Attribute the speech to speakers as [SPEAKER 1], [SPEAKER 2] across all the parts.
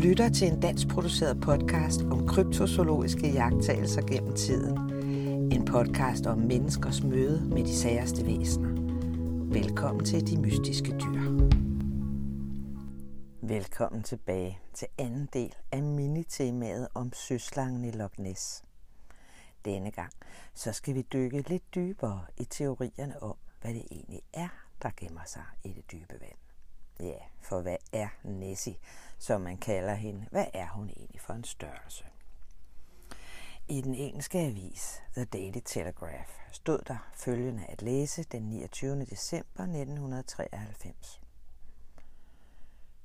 [SPEAKER 1] lytter til en dansk produceret podcast om kryptozoologiske jagttagelser gennem tiden. En podcast om menneskers møde med de særste væsener. Velkommen til De Mystiske Dyr. Velkommen tilbage til anden del af minitemaet om søslangen i Loch Ness. Denne gang så skal vi dykke lidt dybere i teorierne om, hvad det egentlig er, der gemmer sig i det dybe vand. Ja, for hvad er Nessie, som man kalder hende? Hvad er hun egentlig for en størrelse? I den engelske avis The Daily Telegraph stod der følgende at læse den 29. december 1993.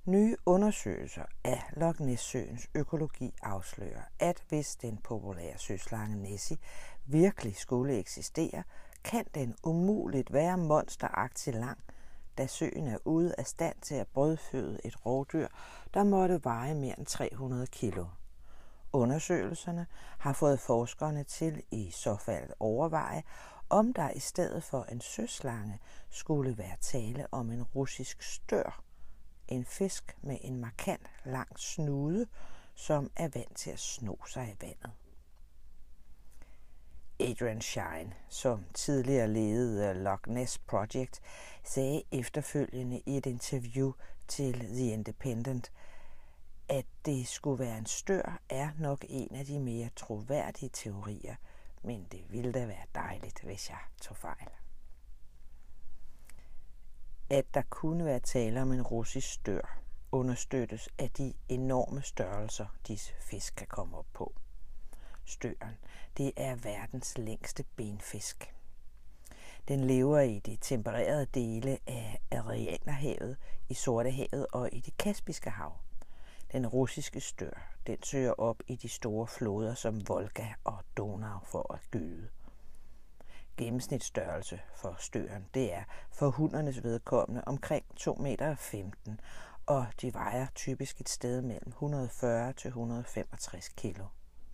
[SPEAKER 1] Nye undersøgelser af Loch Ness-søens økologi afslører, at hvis den populære søslange Nessie virkelig skulle eksistere, kan den umuligt være monsteragtig lang – da søen er ude af stand til at brødføde et rovdyr, der måtte veje mere end 300 kilo. Undersøgelserne har fået forskerne til i så fald overveje, om der i stedet for en søslange skulle være tale om en russisk stør, en fisk med en markant lang snude, som er vant til at sno sig i vandet. Adrian Shine, som tidligere ledede Loch Ness Project, sagde efterfølgende i et interview til The Independent, at det skulle være en stør, er nok en af de mere troværdige teorier, men det ville da være dejligt, hvis jeg tog fejl. At der kunne være tale om en russisk stør, understøttes af de enorme størrelser, disse fisk kan komme op på. Støren, det er verdens længste benfisk. Den lever i de tempererede dele af Arianerhavet, i Sortehavet og i det Kaspiske hav. Den russiske stør, den søger op i de store floder som Volga og Donau for at gyde. Gennemsnitsstørrelse for støren, det er for hundernes vedkommende omkring 2,15 meter, og de vejer typisk et sted mellem 140 til 165 kilo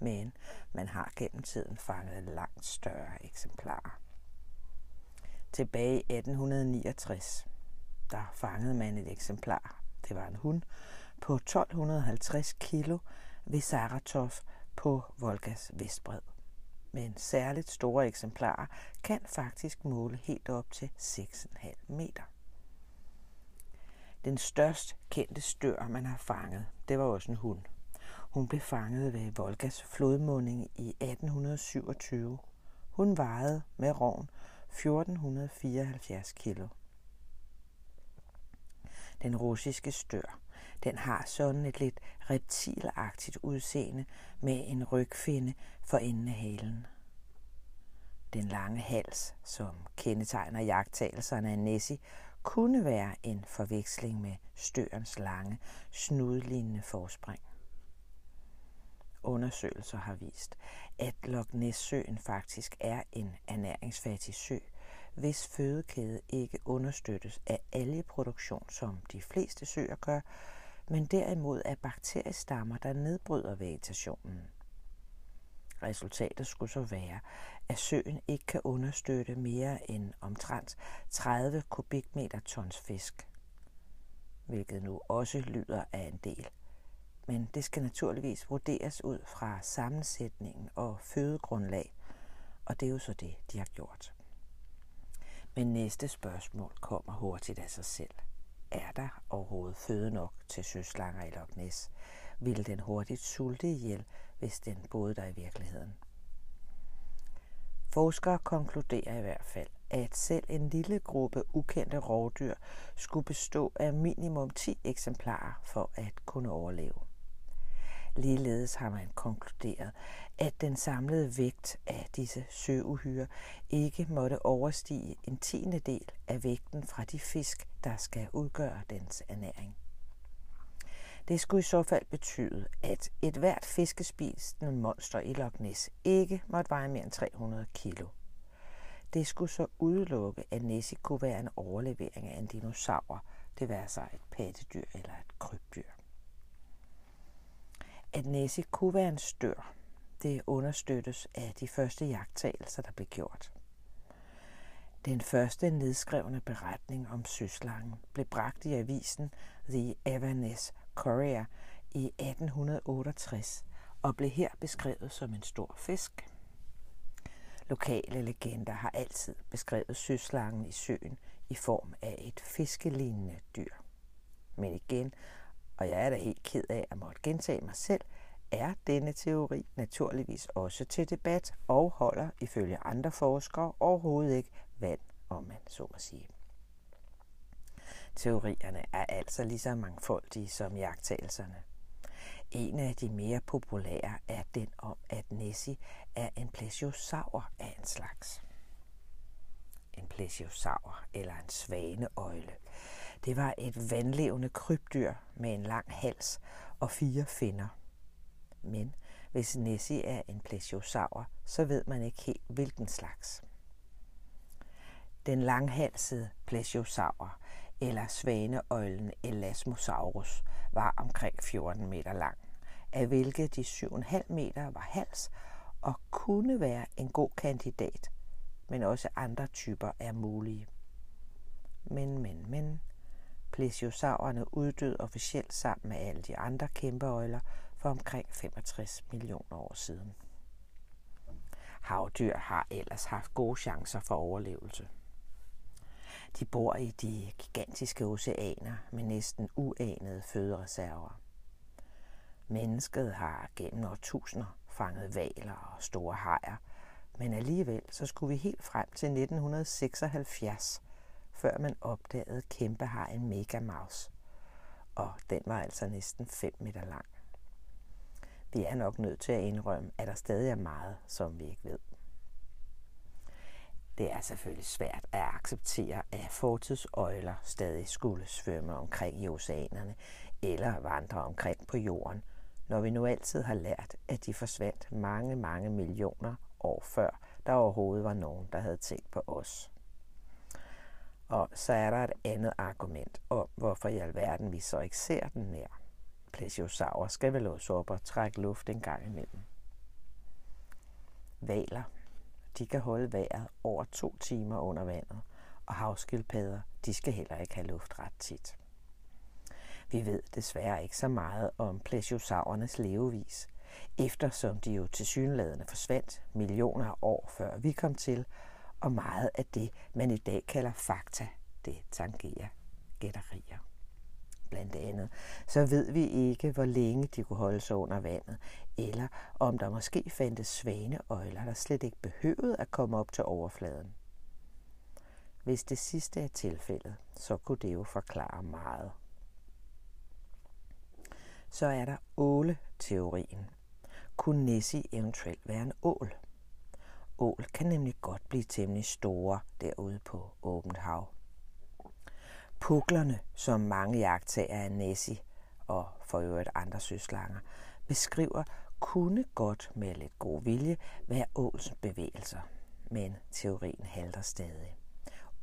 [SPEAKER 1] men man har gennem tiden fanget langt større eksemplarer. Tilbage i 1869, der fangede man et eksemplar. Det var en hund på 1250 kilo ved Saratov på Volgas vestbred. Men særligt store eksemplarer kan faktisk måle helt op til 6,5 meter. Den størst kendte stør, man har fanget, det var også en hund. Hun blev fanget ved Volgas flodmunding i 1827. Hun vejede med rovn 1474 kilo. Den russiske stør, den har sådan et lidt reptilagtigt udseende med en rygfinde for enden af halen. Den lange hals, som kendetegner jagttagelserne af Nessie, kunne være en forveksling med størens lange, snudlignende forspring. Undersøgelser har vist, at Loch Ness-søen faktisk er en ernæringsfattig sø, hvis fødekæde ikke understøttes af algeproduktion, som de fleste søer gør, men derimod af bakteriestammer, der nedbryder vegetationen. Resultatet skulle så være, at søen ikke kan understøtte mere end omtrent 30 kubikmeter tons fisk, hvilket nu også lyder af en del – men det skal naturligvis vurderes ud fra sammensætningen og fødegrundlag, og det er jo så det, de har gjort. Men næste spørgsmål kommer hurtigt af sig selv. Er der overhovedet føde nok til søslanger i Loch Ness? Vil den hurtigt sulte ihjel, hvis den boede der i virkeligheden? Forskere konkluderer i hvert fald, at selv en lille gruppe ukendte rovdyr skulle bestå af minimum 10 eksemplarer for at kunne overleve. Ligeledes har man konkluderet, at den samlede vægt af disse søuhyre ikke måtte overstige en tiende del af vægten fra de fisk, der skal udgøre dens ernæring. Det skulle i så fald betyde, at et hvert fiskespisende monster i Loch Ness ikke måtte veje mere end 300 kilo. Det skulle så udelukke, at Nessie kunne være en overlevering af en dinosaur, det være sig et pattedyr eller et krybdyr at Nessie kunne være en stør. Det understøttes af de første jagttagelser, der blev gjort. Den første nedskrevne beretning om søslangen blev bragt i avisen The Everness Courier i 1868 og blev her beskrevet som en stor fisk. Lokale legender har altid beskrevet søslangen i søen i form af et fiskelignende dyr. Men igen, og jeg er da helt ked af at måtte gentage mig selv, er denne teori naturligvis også til debat og holder ifølge andre forskere overhovedet ikke vand, om man så må sige. Teorierne er altså lige så mangfoldige som jagttagelserne. En af de mere populære er den om, at Nessie er en plesiosaur af en slags. En plesiosaur eller en svaneøgle. Det var et vandlevende krybdyr med en lang hals og fire finner. Men hvis Nessie er en plesiosaur, så ved man ikke helt, hvilken slags. Den langhalsede plesiosaur, eller svaneøjlen Elasmosaurus, var omkring 14 meter lang, af hvilket de 7,5 meter var hals og kunne være en god kandidat, men også andre typer er mulige. Men, men, men, plesiosaurerne uddøde officielt sammen med alle de andre kæmpeøjler for omkring 65 millioner år siden. Havdyr har ellers haft gode chancer for overlevelse. De bor i de gigantiske oceaner med næsten uanede fødereserver. Mennesket har gennem årtusinder fanget valer og store hajer, men alligevel så skulle vi helt frem til 1976, før man opdagede kæmpehajen Megamouse. Og den var altså næsten 5 meter lang. Vi er nok nødt til at indrømme, at der stadig er meget, som vi ikke ved. Det er selvfølgelig svært at acceptere, at fortidsøjler stadig skulle svømme omkring i oceanerne eller vandre omkring på jorden, når vi nu altid har lært, at de forsvandt mange, mange millioner år før der overhovedet var nogen, der havde tænkt på os. Og så er der et andet argument om, hvorfor i alverden vi så ikke ser den mere. Plesiosaurer skal vel også op og trække luft en gang imellem. Valer de kan holde vejret over to timer under vandet, og havskildpadder, de skal heller ikke have luft ret tit. Vi ved desværre ikke så meget om plesiosaurernes levevis, eftersom de jo til forsvandt millioner af år før vi kom til, og meget af det, man i dag kalder fakta, det tangerer gætterier blandt andet, så ved vi ikke, hvor længe de kunne holde sig under vandet, eller om der måske fandtes svaneøjler, der slet ikke behøvede at komme op til overfladen. Hvis det sidste er tilfældet, så kunne det jo forklare meget. Så er der åle-teorien. Kunne Nessie eventuelt være en ål? Ål kan nemlig godt blive temmelig store derude på åbent hav. Puklerne, som mange jagttager af Nessie og for øvrigt andre søslanger, beskriver, kunne godt med lidt god vilje være åls bevægelser. Men teorien halter stadig.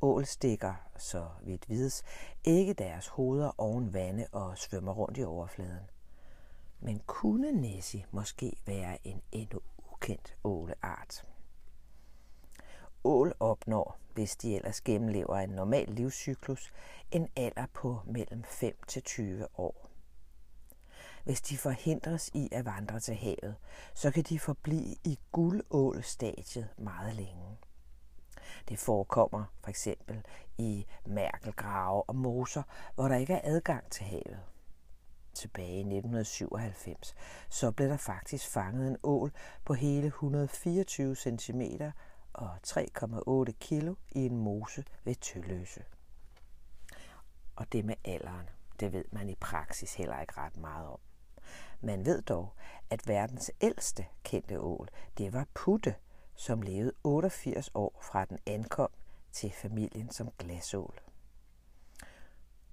[SPEAKER 1] Ål stikker, så vidt vides, ikke deres hoveder oven vande og svømmer rundt i overfladen. Men kunne Nessie måske være en endnu ukendt åleart? Ål opnår, hvis de ellers gennemlever en normal livscyklus, en alder på mellem 5 til 20 år. Hvis de forhindres i at vandre til havet, så kan de forblive i guldålstadiet meget længe. Det forekommer for eksempel i mærkelgrave og moser, hvor der ikke er adgang til havet. Tilbage i 1997, så blev der faktisk fanget en ål på hele 124 cm og 3,8 kilo i en mose ved Tølløse. Og det med alderen, det ved man i praksis heller ikke ret meget om. Man ved dog, at verdens ældste kendte ål, det var Putte, som levede 88 år fra den ankom til familien som glasål.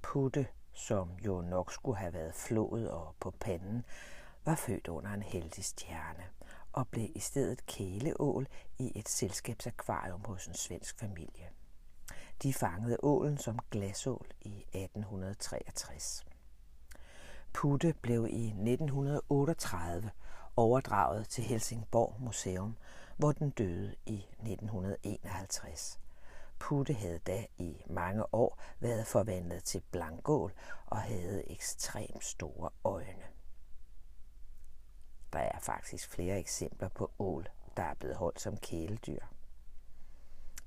[SPEAKER 1] Putte, som jo nok skulle have været flået og på panden, var født under en heldig stjerne og blev i stedet kæleål i et selskabsakvarium hos en svensk familie. De fangede ålen som glasål i 1863. Putte blev i 1938 overdraget til Helsingborg Museum, hvor den døde i 1951. Putte havde da i mange år været forvandlet til blankål og havde ekstremt store øjne der er faktisk flere eksempler på ål, der er blevet holdt som kæledyr.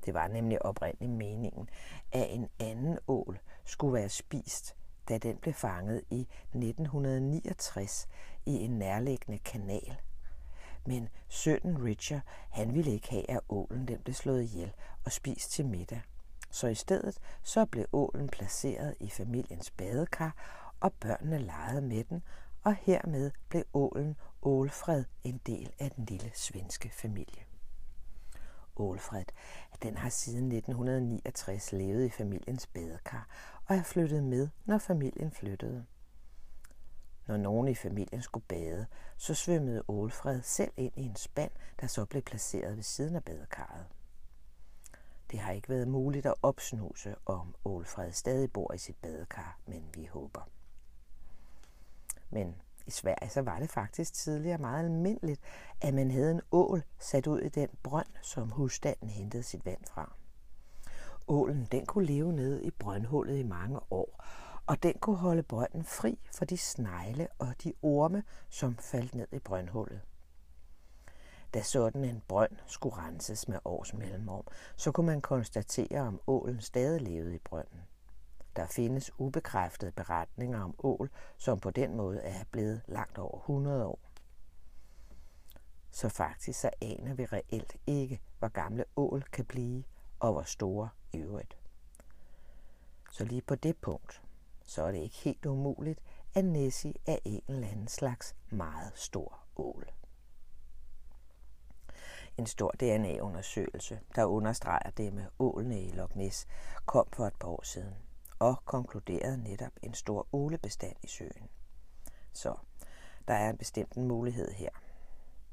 [SPEAKER 1] Det var nemlig oprindeligt meningen, at en anden ål skulle være spist, da den blev fanget i 1969 i en nærliggende kanal. Men sønnen Richard, han ville ikke have, at ålen den blev slået ihjel og spist til middag. Så i stedet så blev ålen placeret i familiens badekar, og børnene legede med den, og hermed blev ålen Ålfred en del af den lille svenske familie. Ålfred, den har siden 1969 levet i familiens badekar og er flyttet med, når familien flyttede. Når nogen i familien skulle bade, så svømmede Ålfred selv ind i en spand, der så blev placeret ved siden af badekarret. Det har ikke været muligt at opsnuse, om Ålfred stadig bor i sit badekar, men vi håber. Men i Sverige så var det faktisk tidligere meget almindeligt, at man havde en ål sat ud i den brønd, som husstanden hentede sit vand fra. Ålen den kunne leve nede i brøndhullet i mange år, og den kunne holde brønden fri for de snegle og de orme, som faldt ned i brøndhullet. Da sådan en brønd skulle renses med års mellemrum, så kunne man konstatere, om ålen stadig levede i brønden. Der findes ubekræftede beretninger om ål, som på den måde er blevet langt over 100 år. Så faktisk så aner vi reelt ikke, hvor gamle ål kan blive, og hvor store i øvrigt. Så lige på det punkt, så er det ikke helt umuligt, at Nessie er en eller anden slags meget stor ål. En stor DNA-undersøgelse, der understreger det med ålene i Loch Ness, kom for et par år siden og konkluderede netop en stor ålebestand i søen. Så der er en bestemt mulighed her,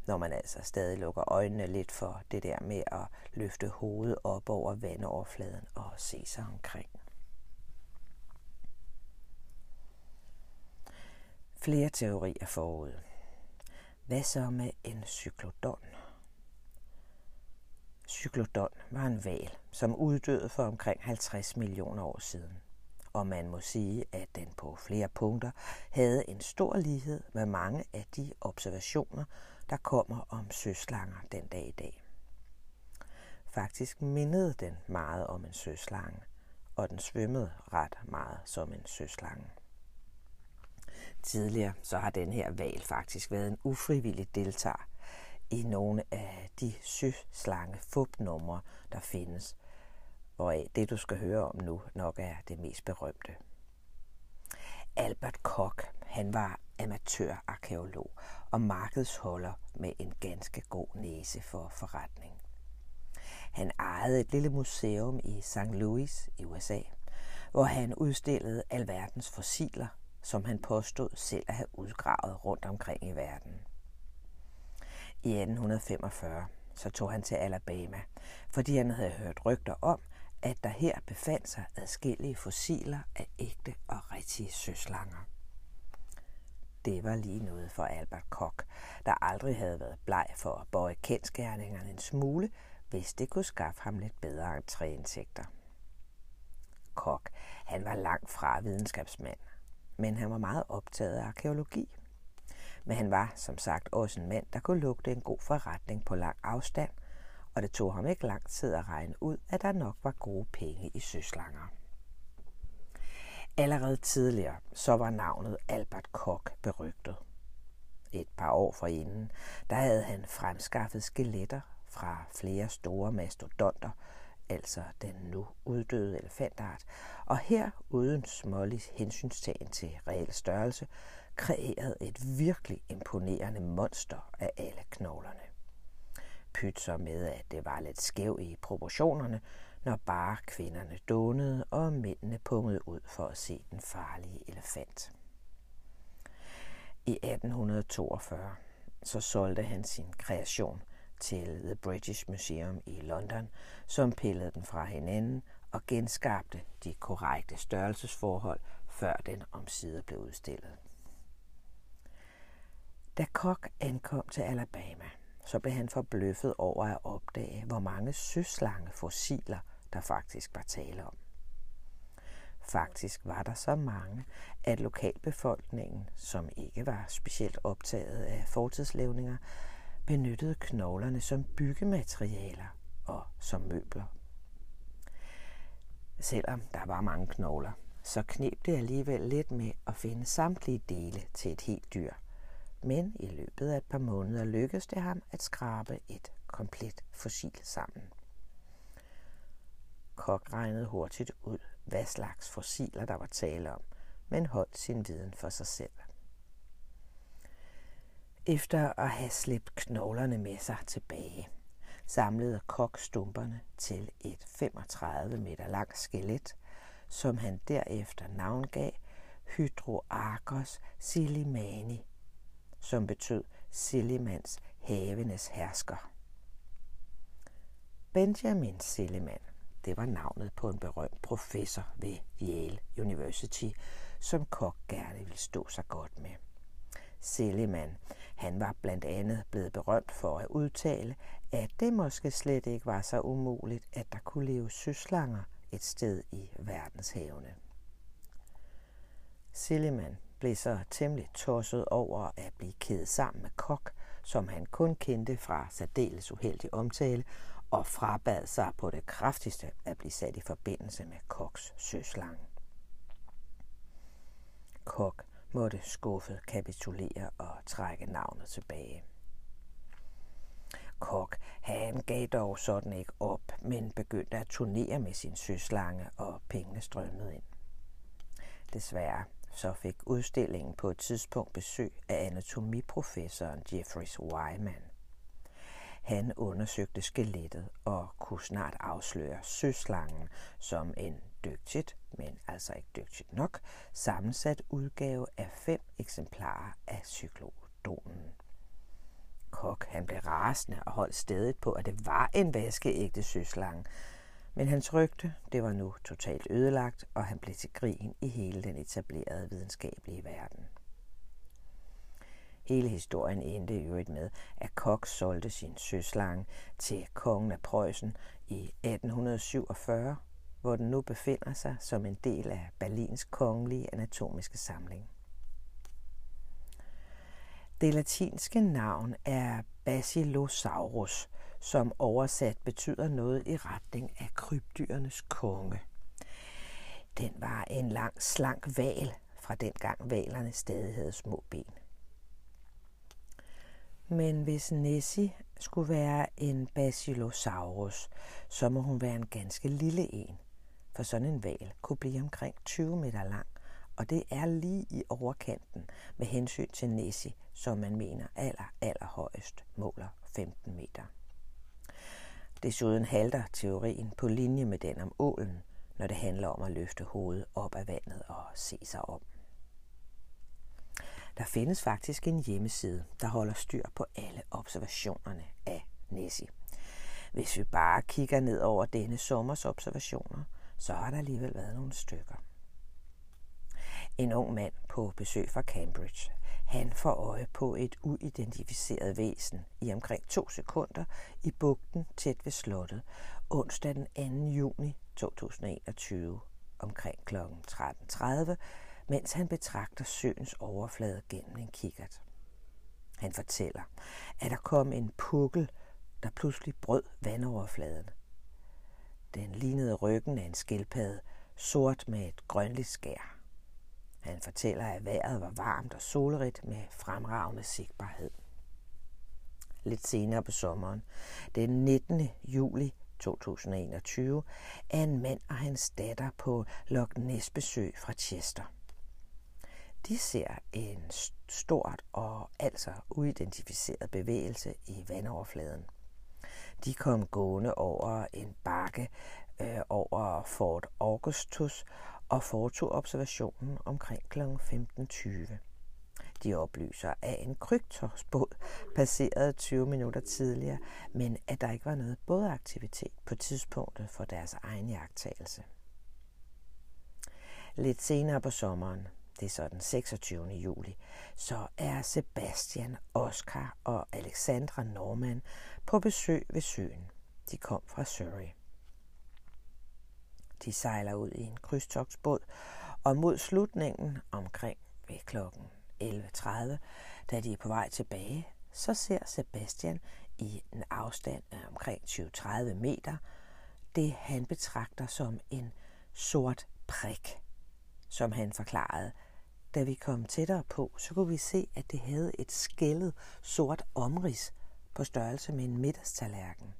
[SPEAKER 1] når man altså stadig lukker øjnene lidt for det der med at løfte hovedet op over vandoverfladen og se sig omkring. Flere teorier forud. Hvad så med en cyklodon? Cyklodon var en val, som uddøde for omkring 50 millioner år siden og man må sige, at den på flere punkter havde en stor lighed med mange af de observationer, der kommer om søslanger den dag i dag. Faktisk mindede den meget om en søslange, og den svømmede ret meget som en søslange. Tidligere så har den her val faktisk været en ufrivillig deltager i nogle af de søslange fupnumre, der findes, hvoraf det, du skal høre om nu, nok er det mest berømte. Albert Koch, han var amatørarkeolog og markedsholder med en ganske god næse for forretning. Han ejede et lille museum i St. Louis i USA, hvor han udstillede alverdens fossiler, som han påstod selv at have udgravet rundt omkring i verden. I 1845 så tog han til Alabama, fordi han havde hørt rygter om, at der her befandt sig adskillige fossiler af ægte og rigtige søslanger. Det var lige noget for Albert Koch, der aldrig havde været bleg for at bøje kendskærningerne en smule, hvis det kunne skaffe ham lidt bedre entréindtægter. Koch, han var langt fra videnskabsmand, men han var meget optaget af arkeologi. Men han var, som sagt, også en mand, der kunne lugte en god forretning på lang afstand – og det tog ham ikke lang tid at regne ud, at der nok var gode penge i søslanger. Allerede tidligere så var navnet Albert Koch berygtet. Et par år forinden, der havde han fremskaffet skeletter fra flere store mastodonter, altså den nu uddøde elefantart, og her uden smålig hensynstagen til reel størrelse, kreeret et virkelig imponerende monster af alle knoglerne pyt så med, at det var lidt skæv i proportionerne, når bare kvinderne dånede og mændene pungede ud for at se den farlige elefant. I 1842 så solgte han sin kreation til The British Museum i London, som pillede den fra hinanden og genskabte de korrekte størrelsesforhold, før den omsider blev udstillet. Da Koch ankom til Alabama, så blev han forbløffet over at opdage, hvor mange søslange fossiler der faktisk var tale om. Faktisk var der så mange, at lokalbefolkningen, som ikke var specielt optaget af fortidslevninger, benyttede knoglerne som byggematerialer og som møbler. Selvom der var mange knogler, så knep det alligevel lidt med at finde samtlige dele til et helt dyr. Men i løbet af et par måneder lykkedes det ham at skrabe et komplet fossil sammen. Kok regnede hurtigt ud, hvad slags fossiler der var tale om, men holdt sin viden for sig selv. Efter at have slæbt knoglerne med sig tilbage, samlede Kok stumperne til et 35 meter langt skelet, som han derefter navngav Hydroarchos Silimani, som betød Silimans havenes hersker. Benjamin Silliman, det var navnet på en berømt professor ved Yale University, som Kok gerne ville stå sig godt med. Silliman, han var blandt andet blevet berømt for at udtale, at det måske slet ikke var så umuligt, at der kunne leve søslanger et sted i verdenshavene. Silliman blev så temmelig tosset over at blive kædet sammen med Kok, som han kun kendte fra særdeles uheldig omtale, og frabad sig på det kraftigste at blive sat i forbindelse med Koks søslange. Kok måtte skuffet kapitulere og trække navnet tilbage. Kok, han gav dog sådan ikke op, men begyndte at turnere med sin søslange, og pengene strømmede ind. Desværre så fik udstillingen på et tidspunkt besøg af anatomiprofessoren Jeffries Wyman. Han undersøgte skelettet og kunne snart afsløre søslangen som en dygtigt, men altså ikke dygtigt nok, sammensat udgave af fem eksemplarer af cyklodonen. Kok han blev rasende og holdt stedet på, at det var en vaskeægte søslange, men hans rygte, det var nu totalt ødelagt, og han blev til grin i hele den etablerede videnskabelige verden. Hele historien endte i øvrigt med, at Koch solgte sin søslange til kongen af Preussen i 1847, hvor den nu befinder sig som en del af Berlins kongelige anatomiske samling. Det latinske navn er Basilosaurus, som oversat betyder noget i retning af krybdyrenes konge. Den var en lang, slank val fra dengang valerne stadig havde små ben. Men hvis Nessie skulle være en Basilosaurus, så må hun være en ganske lille en, for sådan en val kunne blive omkring 20 meter lang, og det er lige i overkanten med hensyn til Nessie, som man mener aller, aller højst måler 15 meter. Desuden halter teorien på linje med den om ålen, når det handler om at løfte hovedet op af vandet og se sig om. Der findes faktisk en hjemmeside, der holder styr på alle observationerne af Nessie. Hvis vi bare kigger ned over denne sommers observationer, så har der alligevel været nogle stykker. En ung mand på besøg fra Cambridge. Han får øje på et uidentificeret væsen i omkring to sekunder i bugten tæt ved slottet onsdag den 2. juni 2021 omkring kl. 13.30, mens han betragter søens overflade gennem en kikkert. Han fortæller, at der kom en pukkel, der pludselig brød vandoverfladen. Den lignede ryggen af en skildpadde, sort med et grønligt skær. Han fortæller, at vejret var varmt og solrigt med fremragende sigtbarhed. Lidt senere på sommeren, den 19. juli 2021, er en mand og hans datter på Loch Ness besøg fra Chester. De ser en stort og altså uidentificeret bevægelse i vandoverfladen. De kom gående over en bakke øh, over Fort Augustus og foretog observationen omkring kl. 15.20. De oplyser, at en krygtorsbåd passerede 20 minutter tidligere, men at der ikke var noget bådaktivitet på tidspunktet for deres egen jagttagelse. Lidt senere på sommeren, det er så den 26. juli, så er Sebastian, Oscar og Alexandra Norman på besøg ved søen. De kom fra Surrey. De sejler ud i en krydstogsbåd, og mod slutningen omkring ved klokken 11.30, da de er på vej tilbage, så ser Sebastian i en afstand af omkring 20-30 meter det, han betragter som en sort prik, som han forklarede. Da vi kom tættere på, så kunne vi se, at det havde et skældet sort omrids på størrelse med en middagstallerken.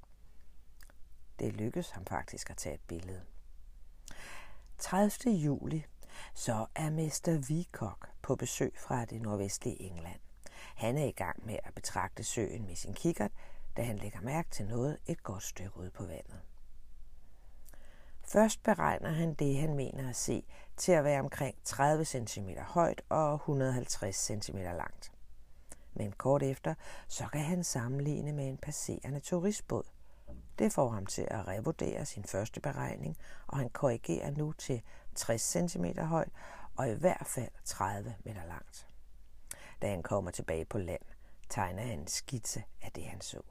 [SPEAKER 1] Det lykkedes ham faktisk at tage et billede. 30. juli, så er Mester Vikok på besøg fra det nordvestlige England. Han er i gang med at betragte søen med sin kikkert, da han lægger mærke til noget et godt stykke ude på vandet. Først beregner han det, han mener at se, til at være omkring 30 cm højt og 150 cm langt. Men kort efter, så kan han sammenligne med en passerende turistbåd. Det får ham til at revurdere sin første beregning, og han korrigerer nu til 60 cm højt og i hvert fald 30 meter langt. Da han kommer tilbage på land, tegner han en skitse af det, han så.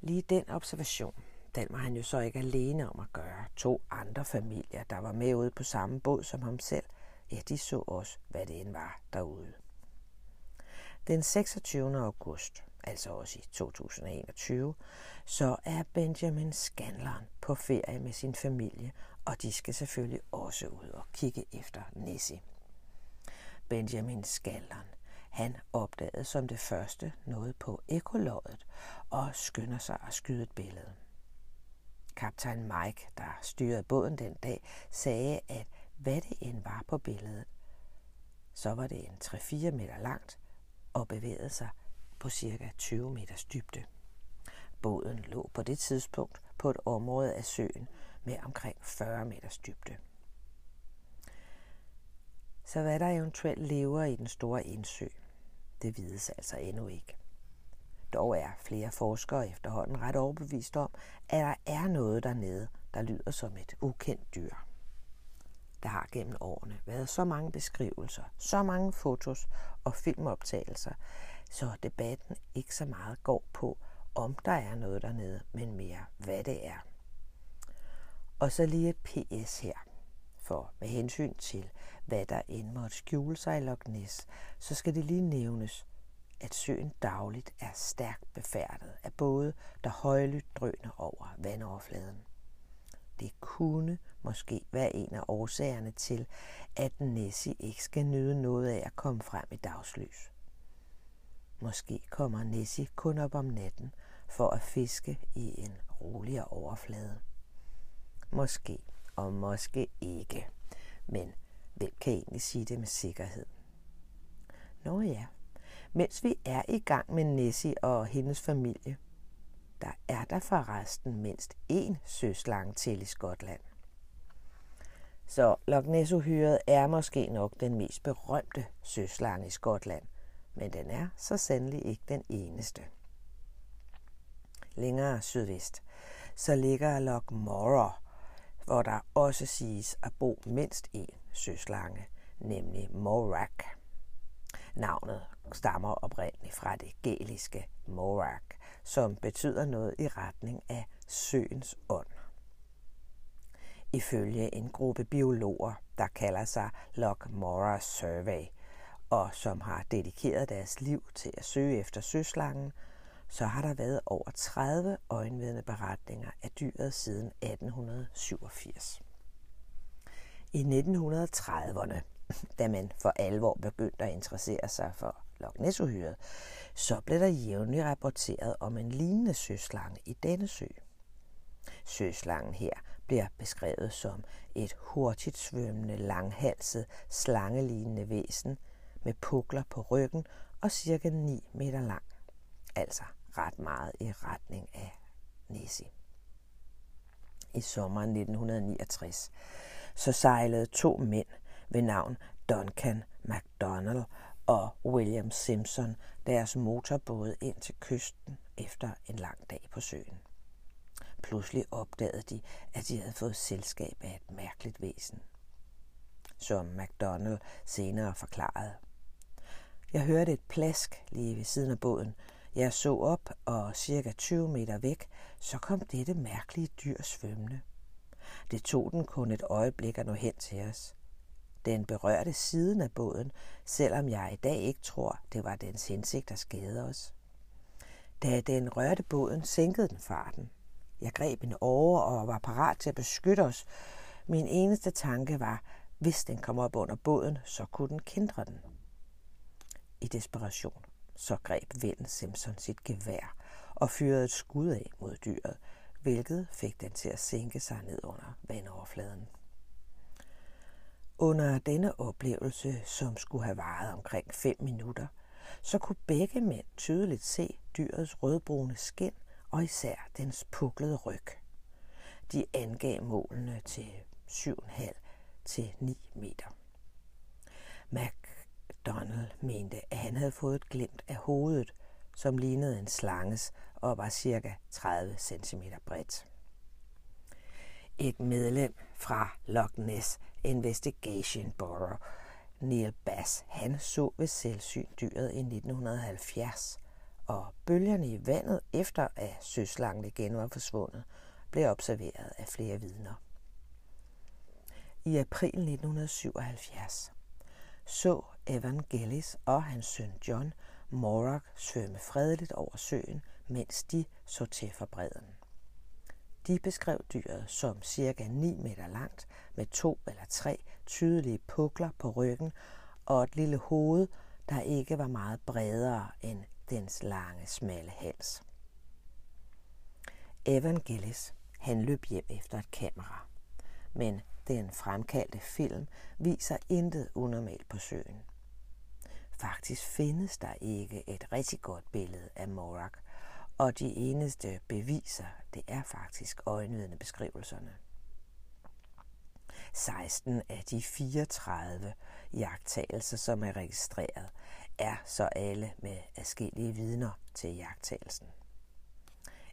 [SPEAKER 1] Lige den observation, den var han jo så ikke alene om at gøre. To andre familier, der var med ude på samme båd som ham selv, ja, de så også, hvad det end var derude. Den 26. august, altså også i 2021, så er Benjamin Scanlon på ferie med sin familie, og de skal selvfølgelig også ud og kigge efter Nessie. Benjamin Scanlon han opdagede som det første noget på ekoloddet og skynder sig at skyde et billede. Kaptajn Mike, der styrede båden den dag, sagde, at hvad det end var på billedet, så var det en 3-4 meter langt og bevægede sig på cirka 20 meters dybde. Båden lå på det tidspunkt på et område af søen med omkring 40 meters dybde. Så hvad der eventuelt lever i den store indsø, det vides altså endnu ikke. Dog er flere forskere efterhånden ret overbevist om, at der er noget dernede, der lyder som et ukendt dyr. Der har gennem årene været så mange beskrivelser, så mange fotos og filmoptagelser, så debatten ikke så meget går på, om der er noget dernede, men mere hvad det er. Og så lige et PS her. For med hensyn til, hvad der end måtte skjule sig i Loch Ness, så skal det lige nævnes, at søen dagligt er stærkt befærdet af både, der højlydt drøner over vandoverfladen. Det kunne måske være en af årsagerne til, at Nessie ikke skal nyde noget af at komme frem i dagslys. Måske kommer Nessie kun op om natten for at fiske i en roligere overflade. Måske og måske ikke. Men hvem kan egentlig sige det med sikkerhed? Nå ja, mens vi er i gang med Nessie og hendes familie, der er der forresten mindst én søslange til i Skotland. Så Loch ness er måske nok den mest berømte søslange i Skotland, men den er så sandelig ikke den eneste. Længere sydvest, så ligger Loch Morar, hvor der også siges at bo mindst en søslange, nemlig Morak. Navnet stammer oprindeligt fra det gæliske Morak, som betyder noget i retning af søens ånd. Ifølge en gruppe biologer, der kalder sig Loch Morar Survey, og som har dedikeret deres liv til at søge efter søslangen, så har der været over 30 øjenvidende beretninger af dyret siden 1887. I 1930'erne, da man for alvor begyndte at interessere sig for Loch ness så blev der jævnligt rapporteret om en lignende søslange i denne sø. Søslangen her bliver beskrevet som et hurtigt svømmende, langhalset, slangelignende væsen med pukler på ryggen og cirka 9 meter lang. Altså ret meget i retning af Nessie. I sommeren 1969 så sejlede to mænd ved navn Duncan MacDonald og William Simpson deres motorbåde ind til kysten efter en lang dag på søen. Pludselig opdagede de, at de havde fået selskab af et mærkeligt væsen. Som MacDonald senere forklarede. Jeg hørte et plask lige ved siden af båden, Jeg så op, og cirka 20 meter væk, så kom dette mærkelige dyr svømmende. Det tog den kun et øjeblik at nå hen til os. Den berørte siden af båden, selvom jeg i dag ikke tror, det var dens hensigt at skade os. Da den rørte båden, sænkede den farten. Jeg greb en over og var parat til at beskytte os. Min eneste tanke var, hvis den kom op under båden, så kunne den kendre den. I desperation så greb Ven Simpson sit gevær og fyrede et skud af mod dyret, hvilket fik den til at sænke sig ned under vandoverfladen. Under denne oplevelse, som skulle have varet omkring 5 minutter, så kunne begge mænd tydeligt se dyrets rødbrune skin og især dens puklede ryg. De angav målene til 7,5 til 9 meter. McDonald mente, at han havde fået et glimt af hovedet, som lignede en slanges og var cirka 30 cm bredt. Et medlem fra Loch Ness Investigation Bureau, Neil Bass, han så ved selvsyn dyret i 1970, og bølgerne i vandet efter at søslangen igen var forsvundet, blev observeret af flere vidner. I april 1977 så Evan Gillis og hans søn John Morak svømme fredeligt over søen, mens de så til for bredden. De beskrev dyret som cirka 9 meter langt med to eller tre tydelige pukler på ryggen og et lille hoved, der ikke var meget bredere end dens lange, smalle hals. Evan Gillis, han løb hjem efter et kamera, men den fremkaldte film viser intet unormalt på søen. Faktisk findes der ikke et rigtig godt billede af Morak, og de eneste beviser, det er faktisk øjenvidnebeskrivelserne. 16 af de 34 jagttagelser, som er registreret, er så alle med afskillige vidner til jagttagelsen.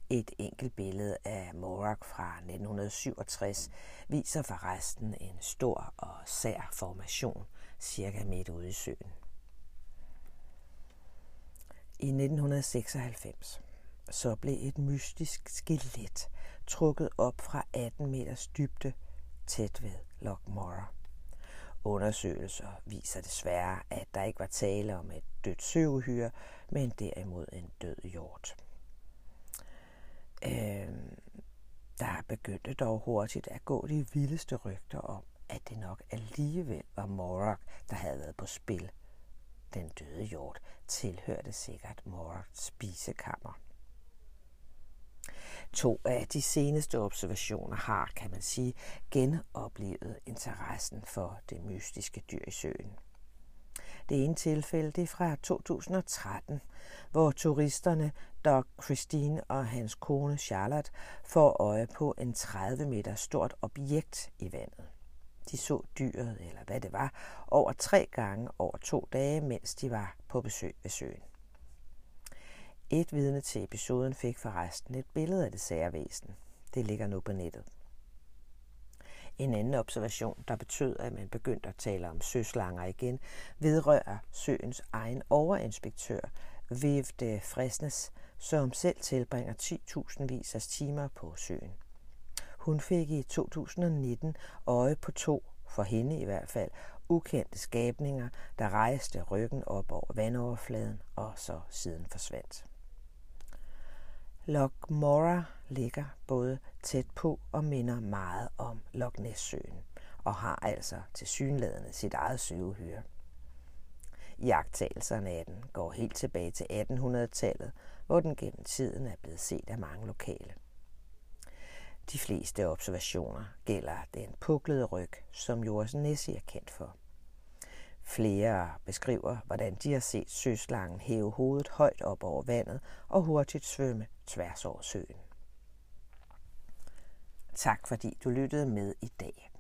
[SPEAKER 1] Et enkelt billede af Morak fra 1967 viser forresten en stor og sær formation cirka midt ude i søen. I 1996 så blev et mystisk skelet trukket op fra 18 meters dybde tæt ved Loch Morar. Undersøgelser viser desværre, at der ikke var tale om et dødt søuhyre, men derimod en død hjort. Øh, der begyndte dog hurtigt at gå de vildeste rygter om, at det nok alligevel var Morak, der havde været på spil. Den døde hjort tilhørte sikkert Moraks spisekammer. To af de seneste observationer har, kan man sige, genoplevet interessen for det mystiske dyr i søen. Det ene tilfælde det er fra 2013, hvor turisterne Doug Christine og hans kone Charlotte får øje på en 30 meter stort objekt i vandet. De så dyret, eller hvad det var, over tre gange over to dage, mens de var på besøg ved søen. Et vidne til episoden fik forresten et billede af det særvæsen. Det ligger nu på nettet. En anden observation, der betød, at man begyndte at tale om søslanger igen, vedrører søens egen overinspektør, Viv de Fresnes, som selv tilbringer 10.000 vis af timer på søen. Hun fik i 2019 øje på to, for hende i hvert fald, ukendte skabninger, der rejste ryggen op over vandoverfladen og så siden forsvandt. Loch Mora ligger både tæt på og minder meget om Loch Ness-søen og har altså til synlædende sit eget søvehyre. Jagttagelserne af den går helt tilbage til 1800-tallet, hvor den gennem tiden er blevet set af mange lokale. De fleste observationer gælder den puklede ryg, som Joris Nessie er kendt for. Flere beskriver, hvordan de har set søslangen hæve hovedet højt op over vandet og hurtigt svømme tværs over søen. Tak fordi du lyttede med i dag.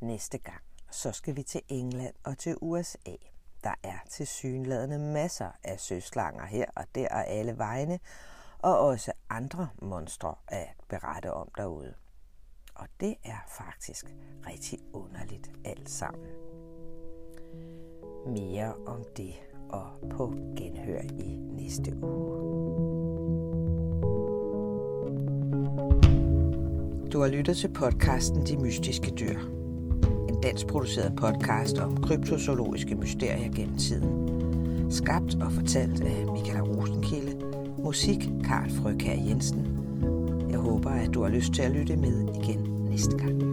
[SPEAKER 1] Næste gang, så skal vi til England og til USA. Der er til synladende masser af søslanger her og der og alle vegne, og også andre monstre at berette om derude. Og det er faktisk rigtig underligt alt sammen. Mere om det og på genhør i næste uge. Du har lyttet til podcasten De Mystiske Dyr. En dansk produceret podcast om kryptozoologiske mysterier gennem tiden. Skabt og fortalt af Michael Rosenkilde. Musik Karl Frøkær Jensen. Jeg håber, at du har lyst til at lytte med igen næste gang.